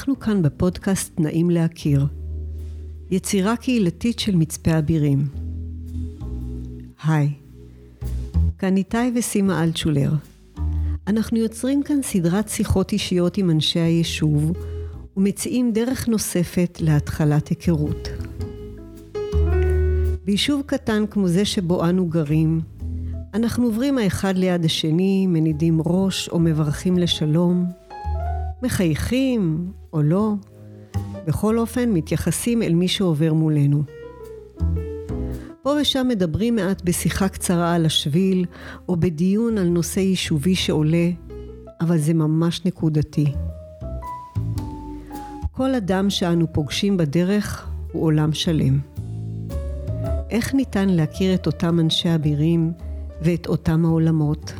אנחנו כאן בפודקאסט נעים להכיר. יצירה קהילתית של מצפה אבירים. היי, כאן איתי וסימה אלטשולר. אנחנו יוצרים כאן סדרת שיחות אישיות עם אנשי היישוב ומציעים דרך נוספת להתחלת היכרות. ביישוב קטן כמו זה שבו אנו גרים, אנחנו עוברים האחד ליד השני, מנידים ראש או מברכים לשלום, מחייכים או לא, בכל אופן מתייחסים אל מי שעובר מולנו. פה ושם מדברים מעט בשיחה קצרה על השביל, או בדיון על נושא יישובי שעולה, אבל זה ממש נקודתי. כל אדם שאנו פוגשים בדרך הוא עולם שלם. איך ניתן להכיר את אותם אנשי אבירים ואת אותם העולמות?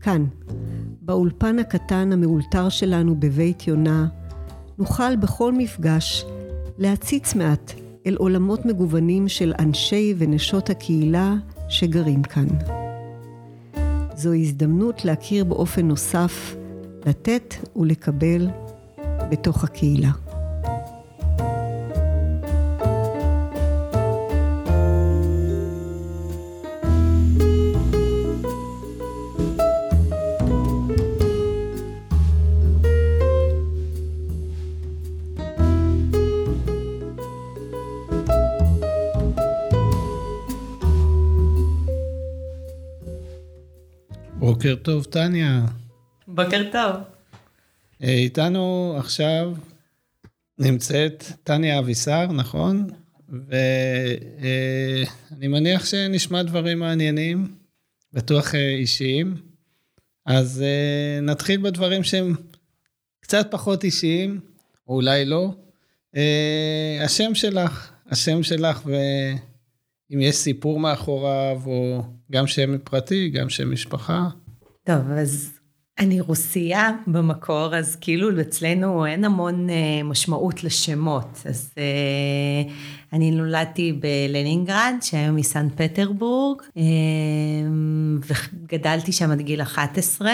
כאן, באולפן הקטן המאולתר שלנו בבית יונה, נוכל בכל מפגש להציץ מעט אל עולמות מגוונים של אנשי ונשות הקהילה שגרים כאן. זו הזדמנות להכיר באופן נוסף, לתת ולקבל בתוך הקהילה. בוקר טוב, טניה. בוקר טוב. אה, איתנו עכשיו נמצאת טניה אבישר, נכון? ואני אה, מניח שנשמע דברים מעניינים, בטוח אה, אישיים. אז נתחיל בדברים שהם קצת פחות אישיים, או אולי לא. השם שלך, השם שלך, ואם יש סיפור מאחוריו, או גם שם פרטי, גם שם משפחה. טוב, אז אני רוסייה במקור, אז כאילו אצלנו אין המון אה, משמעות לשמות. אז אה, אני נולדתי בלנינגרד, שהיום היא סן פטרבורג, אה, וגדלתי שם עד גיל 11.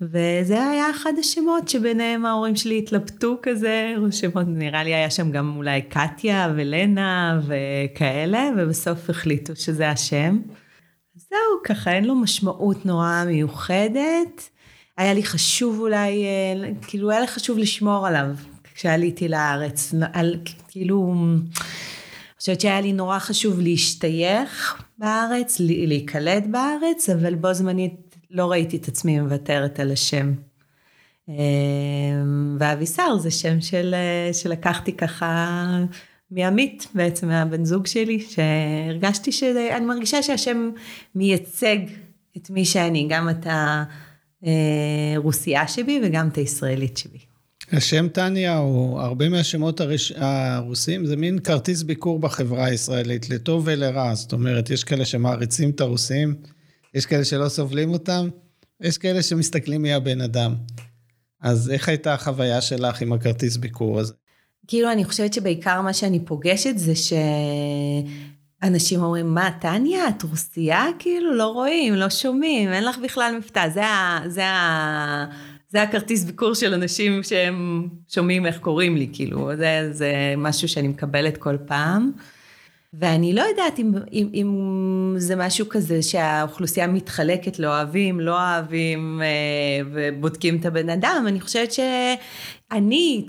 וזה היה אחד השמות שביניהם ההורים שלי התלבטו כזה, שמות, נראה לי היה שם גם אולי קטיה ולנה וכאלה, ובסוף החליטו שזה השם. זהו, ככה אין לו משמעות נורא מיוחדת. היה לי חשוב אולי, אה, כאילו היה לי חשוב לשמור עליו כשעליתי לארץ. על, כאילו, אני חושבת שהיה לי נורא חשוב להשתייך בארץ, להיקלט בארץ, אבל בו זמנית לא ראיתי את עצמי מוותרת על השם. אה, ואבישר זה שם של, אה, שלקחתי ככה מעמית בעצם, מהבן זוג שלי, שהרגשתי שאני מרגישה שהשם מייצג את מי שאני, גם את הרוסייה שבי וגם את הישראלית שבי. השם טניה, או הרבה מהשמות הרש... הרוסים, זה מין כרטיס ביקור בחברה הישראלית, לטוב ולרע. זאת אומרת, יש כאלה שמעריצים את הרוסים, יש כאלה שלא סובלים אותם, יש כאלה שמסתכלים מי הבן אדם. אז איך הייתה החוויה שלך עם הכרטיס ביקור הזה? כאילו, אני חושבת שבעיקר מה שאני פוגשת זה שאנשים אומרים, מה, טניה, את רוסייה? כאילו, לא רואים, לא שומעים, אין לך בכלל מבטא. זה ה... זה ה... זה הכרטיס ביקור של אנשים שהם שומעים איך קוראים לי, כאילו, זה, זה משהו שאני מקבלת כל פעם. ואני לא יודעת אם, אם, אם זה משהו כזה שהאוכלוסייה מתחלקת לאוהבים, לא אוהבים אה, ובודקים את הבן אדם, אני חושבת שאני,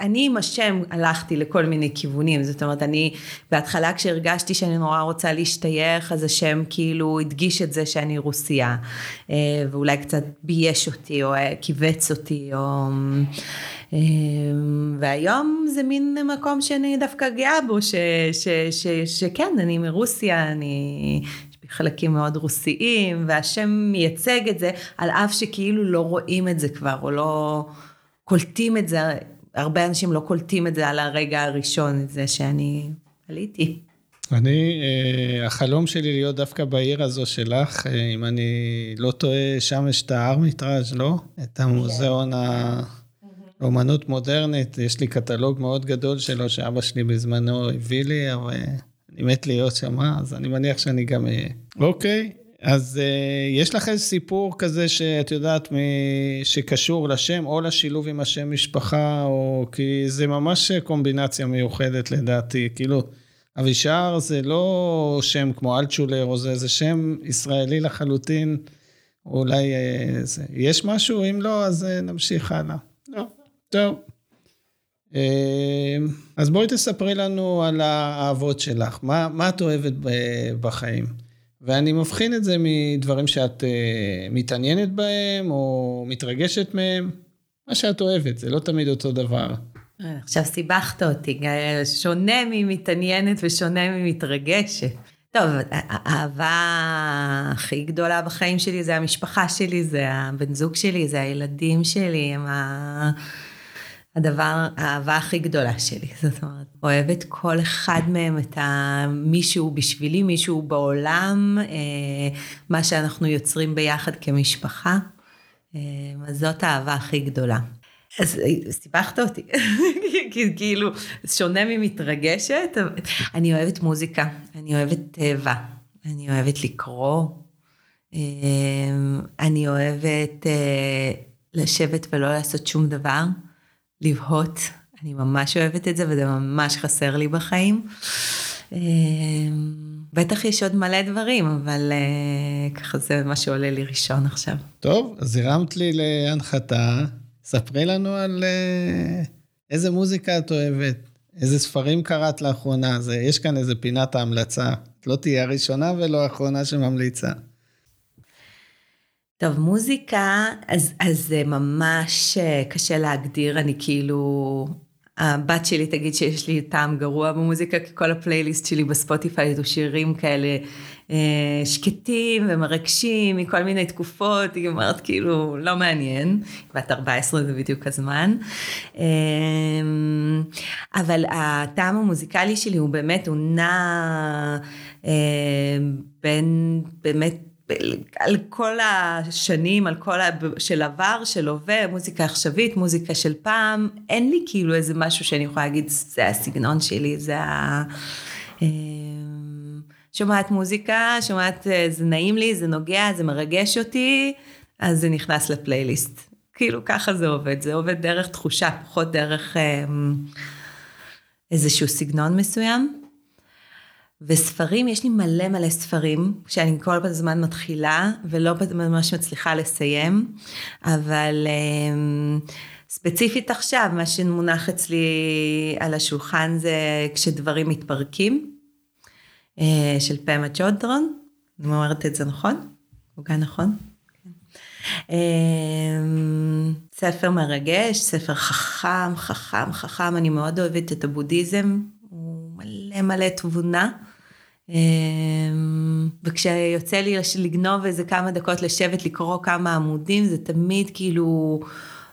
אני עם השם הלכתי לכל מיני כיוונים, זאת אומרת, אני בהתחלה כשהרגשתי שאני נורא רוצה להשתייך, אז השם כאילו הדגיש את זה שאני רוסייה, אה, ואולי קצת בייש אותי, או כיווץ אותי, או... אמ, והיום זה מין מקום שאני דווקא גאה בו, ש, ש, ש, שכן, אני מרוסיה, אני... חלקים מאוד רוסיים, והשם מייצג את זה, על אף שכאילו לא רואים את זה כבר, או לא קולטים את זה, הרבה אנשים לא קולטים את זה על הרגע הראשון, את זה שאני עליתי. אני, אה, החלום שלי להיות דווקא בעיר הזו שלך, אה, אם אני לא טועה, שם יש את הארמיטראז', לא? את המוזיאון ה... אומנות מודרנית, יש לי קטלוג מאוד גדול שלו, שאבא שלי בזמנו הביא לי, אבל אני מת להיות שם, אז אני מניח שאני גם אהיה. אוקיי, אז uh, יש לך איזה סיפור כזה שאת יודעת, מ... שקשור לשם, או לשילוב עם השם משפחה, או כי זה ממש קומבינציה מיוחדת לדעתי. כאילו, אבישר זה לא שם כמו אלטשולר, או זה, זה שם ישראלי לחלוטין. אולי uh, זה. יש משהו? אם לא, אז uh, נמשיך הלאה. טוב. Uh, אז בואי תספרי לנו על האהבות שלך. מה, מה את אוהבת בחיים? ואני מבחין את זה מדברים שאת uh, מתעניינת בהם, או מתרגשת מהם, מה שאת אוהבת, זה לא תמיד אותו דבר. עכשיו סיבכת אותי, שונה ממתעניינת ושונה ממתרגשת. טוב, האהבה הכי גדולה בחיים שלי זה המשפחה שלי, זה הבן זוג שלי, זה הילדים שלי, הם ה... הדבר, האהבה הכי גדולה שלי. זאת אומרת, אוהבת כל אחד מהם את מישהו בשבילי, מישהו בעולם, אה, מה שאנחנו יוצרים ביחד כמשפחה. אה, אז זאת האהבה הכי גדולה. אז סיבכת אותי, כאילו, שונה ממתרגשת, אני אוהבת מוזיקה, אני אוהבת טבע, אני אוהבת לקרוא, אה, אני אוהבת לשבת ולא לעשות שום דבר. לבהות. אני ממש אוהבת את זה וזה ממש חסר לי בחיים. אמ, בטח יש עוד מלא דברים, אבל אה, ככה זה מה שעולה לי ראשון עכשיו. טוב, אז הרמת לי להנחתה. ספרי לנו על אה, איזה מוזיקה את אוהבת, איזה ספרים קראת לאחרונה. זה, יש כאן איזה פינת ההמלצה. את לא תהיה הראשונה ולא האחרונה שממליצה. טוב, מוזיקה, אז, אז זה ממש אה, קשה להגדיר, אני כאילו, הבת שלי תגיד שיש לי טעם גרוע במוזיקה, כי כל הפלייליסט שלי בספוטיפיי הוא שירים כאלה אה, שקטים ומרגשים מכל מיני תקופות, היא אומרת כאילו, לא מעניין, בת 14 זה בדיוק הזמן. אה, אבל הטעם המוזיקלי שלי הוא באמת, הוא נע אה, בין באמת, על כל השנים, על כל ה... של עבר, של הווה, מוזיקה עכשווית, מוזיקה של פעם, אין לי כאילו איזה משהו שאני יכולה להגיד, זה הסגנון שלי, זה ה... אה, שומעת מוזיקה, שומעת, אה, זה נעים לי, זה נוגע, זה מרגש אותי, אז זה נכנס לפלייליסט. כאילו ככה זה עובד, זה עובד דרך תחושה, פחות דרך אה, איזשהו סגנון מסוים. וספרים, יש לי מלא מלא ספרים, שאני כל הזמן מתחילה ולא ממש מצליחה לסיים, אבל אמ, ספציפית עכשיו, מה שמונח אצלי על השולחן זה כשדברים מתפרקים, אה, של פמה צ'ודרון, אני אומרת את זה נכון? הוגה נכון? אמ, ספר מרגש, ספר חכם, חכם, חכם, אני מאוד אוהבת את הבודהיזם, הוא מלא מלא תבונה. אמ, וכשיוצא לי לגנוב איזה כמה דקות לשבת לקרוא כמה עמודים, זה תמיד כאילו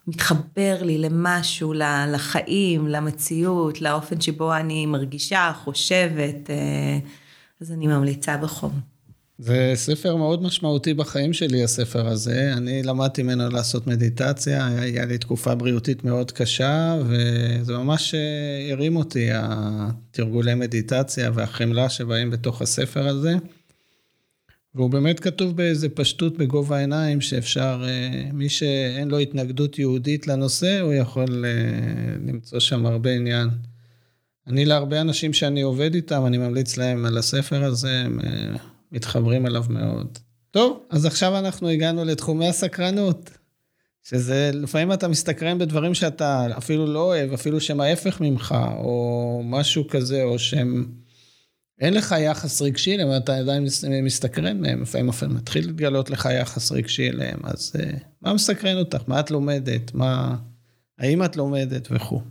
מתחבר לי למשהו, לחיים, למציאות, לאופן שבו אני מרגישה, חושבת, אה, אז אני ממליצה בחום. זה ספר מאוד משמעותי בחיים שלי, הספר הזה. אני למדתי ממנו לעשות מדיטציה, היה לי תקופה בריאותית מאוד קשה, וזה ממש אה, הרים אותי, התרגולי מדיטציה והחמלה שבאים בתוך הספר הזה. והוא באמת כתוב באיזה פשטות בגובה העיניים, שאפשר, אה, מי שאין לו התנגדות יהודית לנושא, הוא יכול אה, למצוא שם הרבה עניין. אני להרבה אנשים שאני עובד איתם, אני ממליץ להם על הספר הזה, הם מתחברים אליו מאוד. טוב, אז עכשיו אנחנו הגענו לתחומי הסקרנות, שזה לפעמים אתה מסתקרן בדברים שאתה אפילו לא אוהב, אפילו שהם ההפך ממך, או משהו כזה, או שהם... אין לך יחס רגשי אליהם, אתה עדיין מסתקרן מהם, לפעמים אפילו מתחיל להתגלות לך יחס רגשי אליהם, אז uh, מה מסקרן אותך? מה את לומדת? מה... האם את לומדת וכו'.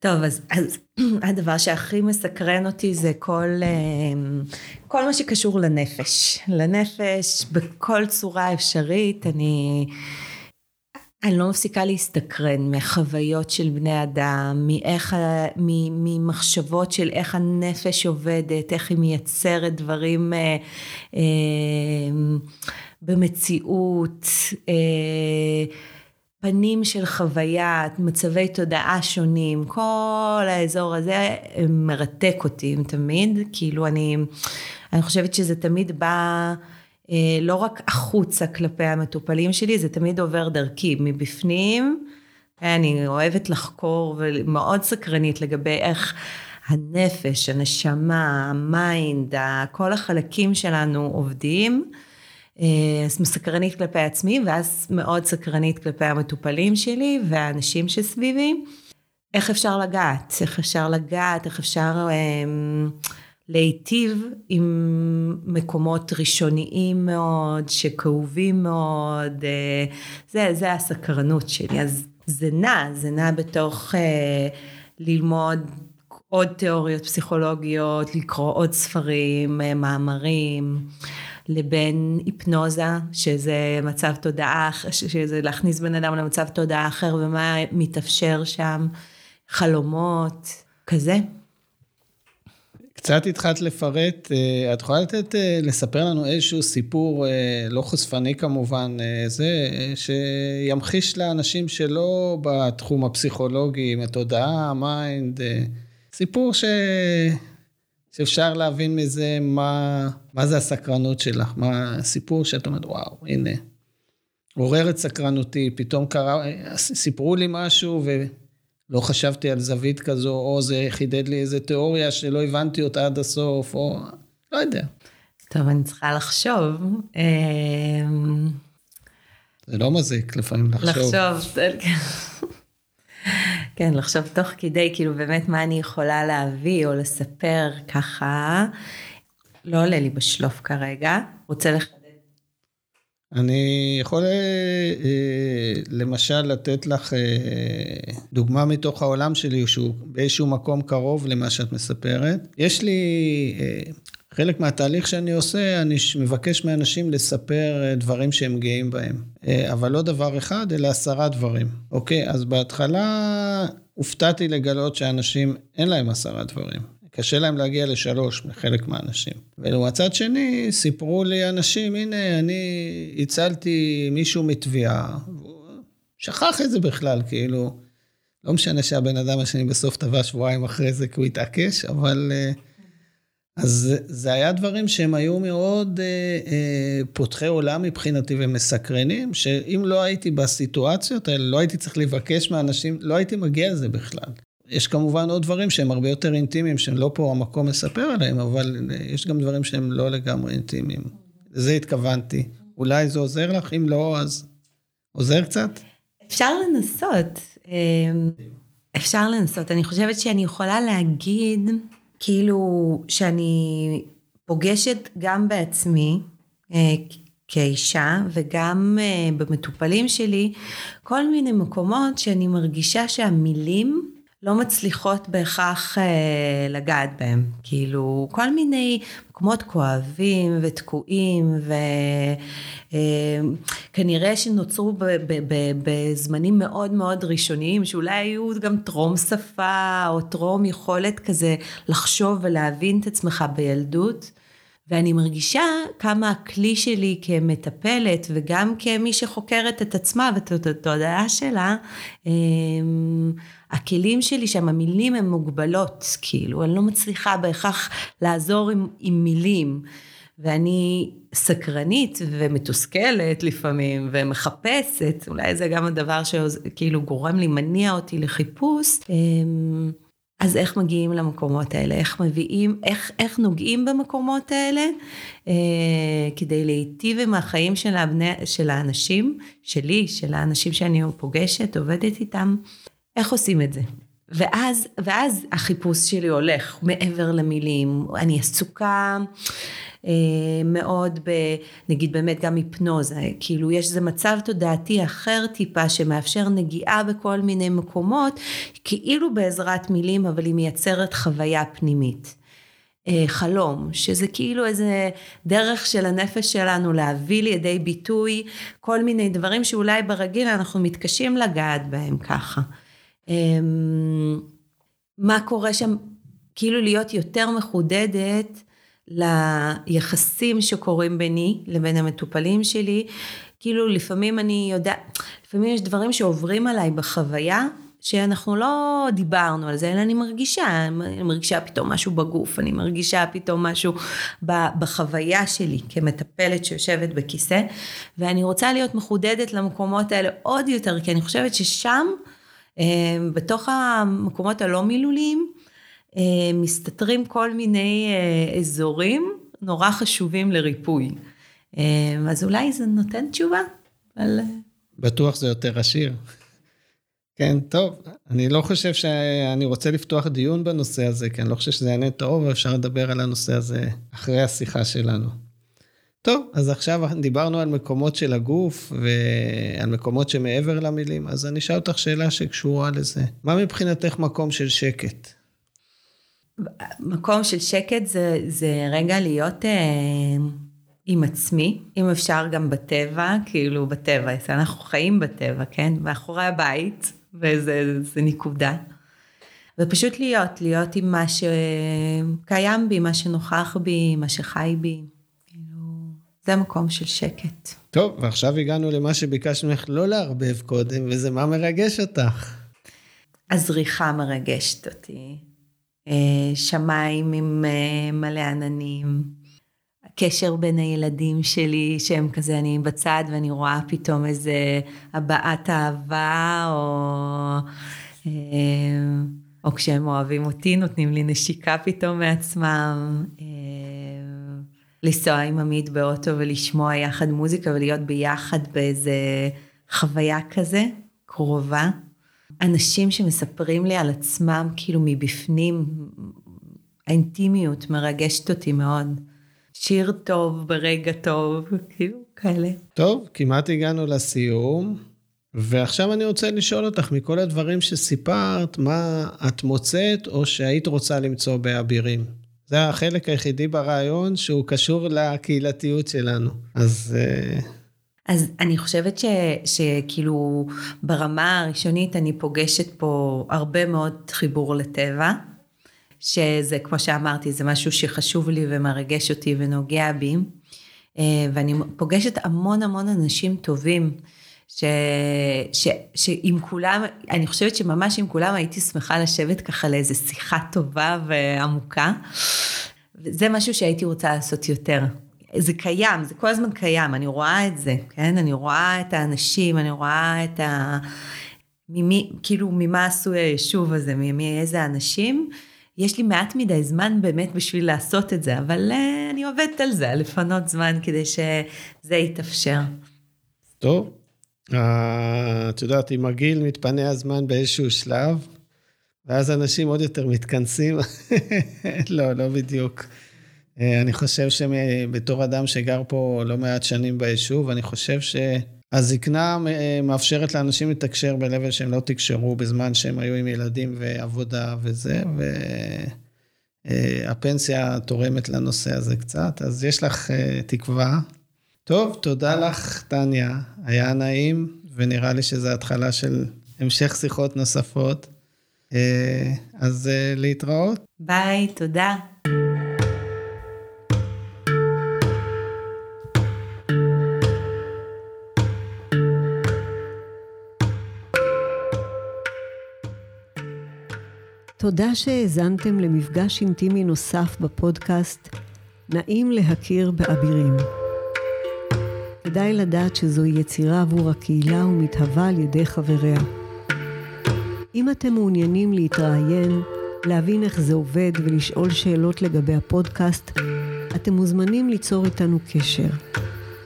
טוב, אז, אז הדבר שהכי מסקרן אותי זה כל, אה, כל מה שקשור לנפש. לנפש בכל צורה אפשרית, אני, אני לא מפסיקה להסתקרן מחוויות של בני אדם, מאיך, ממחשבות של איך הנפש עובדת, איך היא מייצרת דברים אה, אה, במציאות. אה, פנים של חוויה, מצבי תודעה שונים, כל האזור הזה מרתק אותי תמיד, כאילו אני, אני חושבת שזה תמיד בא לא רק החוצה כלפי המטופלים שלי, זה תמיד עובר דרכי, מבפנים. אני אוהבת לחקור ומאוד סקרנית לגבי איך הנפש, הנשמה, ה mind, כל החלקים שלנו עובדים. אה, אז מסקרנית כלפי עצמי, ואז מאוד סקרנית כלפי המטופלים שלי והאנשים שסביבי. איך אפשר לגעת? איך אפשר לגעת? איך אפשר אה, להיטיב עם מקומות ראשוניים מאוד, שכאובים מאוד, אה, זה, זה הסקרנות שלי. אז זה נע, זה נע בתוך אה, ללמוד עוד תיאוריות פסיכולוגיות, לקרוא עוד ספרים, אה, מאמרים, לבין היפנוזה, שזה מצב תודעה, שזה להכניס בן אדם למצב תודעה אחר ומה מתאפשר שם, חלומות, כזה. קצת התחלת לפרט, אה, את יכולה לתת, אה, לספר לנו איזשהו סיפור, אה, לא חושפני כמובן, זה, שימחיש לאנשים שלא בתחום הפסיכולוגי, עם התודעה, ה mind, סיפור ש... שאפשר להבין מזה מה, מה זה הסקרנות שלך, מה הסיפור שאת אומרת, וואו, הנה, עורר את סקרנותי, פתאום קרה, סיפרו לי משהו ו... לא חשבתי על זווית כזו, או זה חידד לי איזה תיאוריה שלא הבנתי אותה עד הסוף, או לא יודע. טוב, אני צריכה לחשוב. אמ, זה לא מזיק לפעמים לחשוב. לחשוב, כן, לחשוב תוך כדי, כאילו באמת מה אני יכולה להביא או לספר ככה. לא עולה לי בשלוף כרגע. רוצה לך... אני יכול אה, אה, למשל לתת לך אה, דוגמה מתוך העולם שלי, שהוא באיזשהו מקום קרוב למה שאת מספרת. יש לי, חלק מהתהליך שאני עושה, אני מבקש מאנשים לספר דברים שהם גאים בהם. אבל לא דבר אחד, אלא עשרה דברים. אוקיי, אז בהתחלה הופתעתי לגלות שאנשים, אין להם עשרה דברים. קשה להם להגיע לשלוש מחלק מהאנשים. ולמצד שני, סיפרו לי אנשים, הנה, אני הצלתי מישהו מתביעה, שכח את זה בכלל, כאילו, לא משנה שהבן אדם השני בסוף טבע שבועיים אחרי זה, כי הוא התעקש, אבל... אה, אז זה היה דברים שהם היו מאוד אה, אה, פותחי עולם מבחינתי ומסקרנים, שאם לא הייתי בסיטואציות האלה, לא הייתי צריך לבקש מאנשים, לא הייתי מגיע לזה בכלל. יש כמובן עוד דברים שהם הרבה יותר אינטימיים, שהם לא פה המקום לספר עליהם, אבל יש גם דברים שהם לא לגמרי אינטימיים. לזה התכוונתי. אולי זה עוזר לך? אם לא, אז עוזר קצת? אפשר לנסות. אמ, אפשר לנסות. אני חושבת שאני יכולה להגיד, כאילו, שאני פוגשת גם בעצמי, אה, כאישה וגם אה, במטופלים שלי, כל מיני מקומות שאני מרגישה שהמילים לא מצליחות בהכרח אה, לגעת בהם. כאילו, כל מיני מקומות כואבים ותקועים, וכנראה אה, שנוצרו בזמנים מאוד מאוד ראשוניים, שאולי היו גם טרום שפה, או טרום יכולת כזה לחשוב ולהבין את עצמך בילדות. ואני מרגישה כמה הכלי שלי כמטפלת וגם כמי שחוקרת את עצמה ואת התודעה שלה, אמ, הכלים שלי שם, המילים הן מוגבלות, כאילו, אני לא מצליחה בהכרח לעזור עם, עם מילים. ואני סקרנית ומתוסכלת לפעמים ומחפשת, אולי זה גם הדבר שכאילו גורם לי, מניע אותי לחיפוש. אז איך מגיעים למקומות האלה? איך מביאים, איך, איך נוגעים במקומות האלה אה, כדי להיטיב עם החיים של, הבני, של האנשים, שלי, של האנשים שאני פוגשת, עובדת איתם, איך עושים את זה? ואז, ואז החיפוש שלי הולך מעבר למילים, אני עסוקה מאוד ב... נגיד באמת גם היפנוזה, כאילו יש איזה מצב תודעתי אחר טיפה שמאפשר נגיעה בכל מיני מקומות, כאילו בעזרת מילים, אבל היא מייצרת חוויה פנימית. אה, חלום, שזה כאילו איזה דרך של הנפש שלנו להביא לידי ביטוי כל מיני דברים שאולי ברגיל אנחנו מתקשים לגעת בהם ככה. אמ, מה קורה שם, כאילו להיות יותר מחודדת ליחסים שקורים ביני לבין המטופלים שלי, כאילו לפעמים אני יודעת, לפעמים יש דברים שעוברים עליי בחוויה, שאנחנו לא דיברנו על זה, אלא אני מרגישה, אני מרגישה פתאום משהו בגוף, אני מרגישה פתאום משהו בחוויה שלי כמטפלת שיושבת בכיסא, ואני רוצה להיות מחודדת למקומות האלה עוד יותר, כי אני חושבת ששם, אה, בתוך המקומות הלא מילוליים, מסתתרים כל מיני אה, אזורים נורא חשובים לריפוי. אז אולי זה נותן תשובה, אבל... בטוח זה יותר עשיר. כן, טוב, אני לא חושב שאני רוצה לפתוח דיון בנושא הזה, כי אני לא חושב שזה יענה טוב, ואפשר לדבר על הנושא הזה אחרי השיחה שלנו. טוב, אז עכשיו דיברנו על מקומות של הגוף ועל מקומות שמעבר למילים, אז אני אשאל אותך שאלה שקשורה לזה. מה מבחינתך מקום של שקט? מקום של שקט זה, זה רגע להיות אה, עם עצמי, אם אפשר גם בטבע, כאילו בטבע, אנחנו חיים בטבע, כן? מאחורי הבית, וזה נקודה. ופשוט להיות, להיות עם מה שקיים בי, מה שנוכח בי, מה שחי בי. כאילו, זה מקום של שקט. טוב, ועכשיו הגענו למה שביקשנו ממך לא לערבב קודם, וזה מה מרגש אותך. הזריחה מרגשת אותי. אה, שמיים עם אה, מלא עננים. הקשר בין הילדים שלי, שהם כזה, אני בצד ואני רואה פתאום איזה הבעת אהבה, או, אה, או כשהם אוהבים אותי, נותנים לי נשיקה פתאום מעצמם. לנסוע עם עמית באוטו ולשמוע יחד מוזיקה ולהיות ביחד באיזה חוויה כזה, קרובה. אנשים שמספרים לי על עצמם כאילו מבפנים, האינטימיות מרגשת אותי מאוד. שיר טוב ברגע טוב, כאילו כאלה. טוב, כמעט הגענו לסיום, ועכשיו אני רוצה לשאול אותך, מכל הדברים שסיפרת, מה את מוצאת או שהיית רוצה למצוא באבירים? זה החלק היחידי ברעיון שהוא קשור לקהילתיות שלנו. אז... אה, אז אני חושבת ש, שכאילו ברמה הראשונית אני פוגשת פה הרבה מאוד חיבור לטבע. שזה, כמו שאמרתי, זה משהו שחשוב לי ומרגש אותי ונוגע בי. אה, ואני פוגשת המון המון אנשים טובים, ש, ש, שעם כולם, אני חושבת שממש עם כולם הייתי שמחה לשבת ככה לאיזה שיחה טובה ועמוקה. וזה משהו שהייתי רוצה לעשות יותר. זה קיים, זה כל הזמן קיים, אני רואה את זה, כן? אני רואה את האנשים, אני רואה את ה... ממי, כאילו, ממה עשוי היישוב הזה, מאיזה אנשים. יש לי מעט מדי זמן באמת בשביל לעשות את זה, אבל uh, אני עובדת על זה, לפנות זמן כדי שזה יתאפשר. טוב, uh, את יודעת, עם הגיל מתפנה הזמן באיזשהו שלב, ואז אנשים עוד יותר מתכנסים. לא, לא בדיוק. Uh, אני חושב שבתור אדם שגר פה לא מעט שנים ביישוב, אני חושב ש... הזקנה אה, מאפשרת לאנשים לתקשר ב-level שהם לא תקשרו בזמן שהם היו עם ילדים ועבודה וזה, והפנסיה תורמת לנושא הזה קצת, אז יש לך אה, תקווה. טוב, תודה לך, טניה, היה נעים, ונראה לי שזו התחלה של המשך שיחות נוספות. אה, אז להתראות. ביי, תודה. תודה שהאזנתם למפגש אינטימי נוסף בפודקאסט נעים להכיר באבירים. כדאי לדעת שזוהי יצירה עבור הקהילה ומתהווה על ידי חבריה. אם אתם מעוניינים להתראיין, להבין איך זה עובד ולשאול שאלות לגבי הפודקאסט, אתם מוזמנים ליצור איתנו קשר.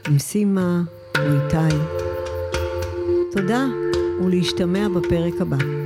עם סימה או איתי. תודה ולהשתמע בפרק הבא.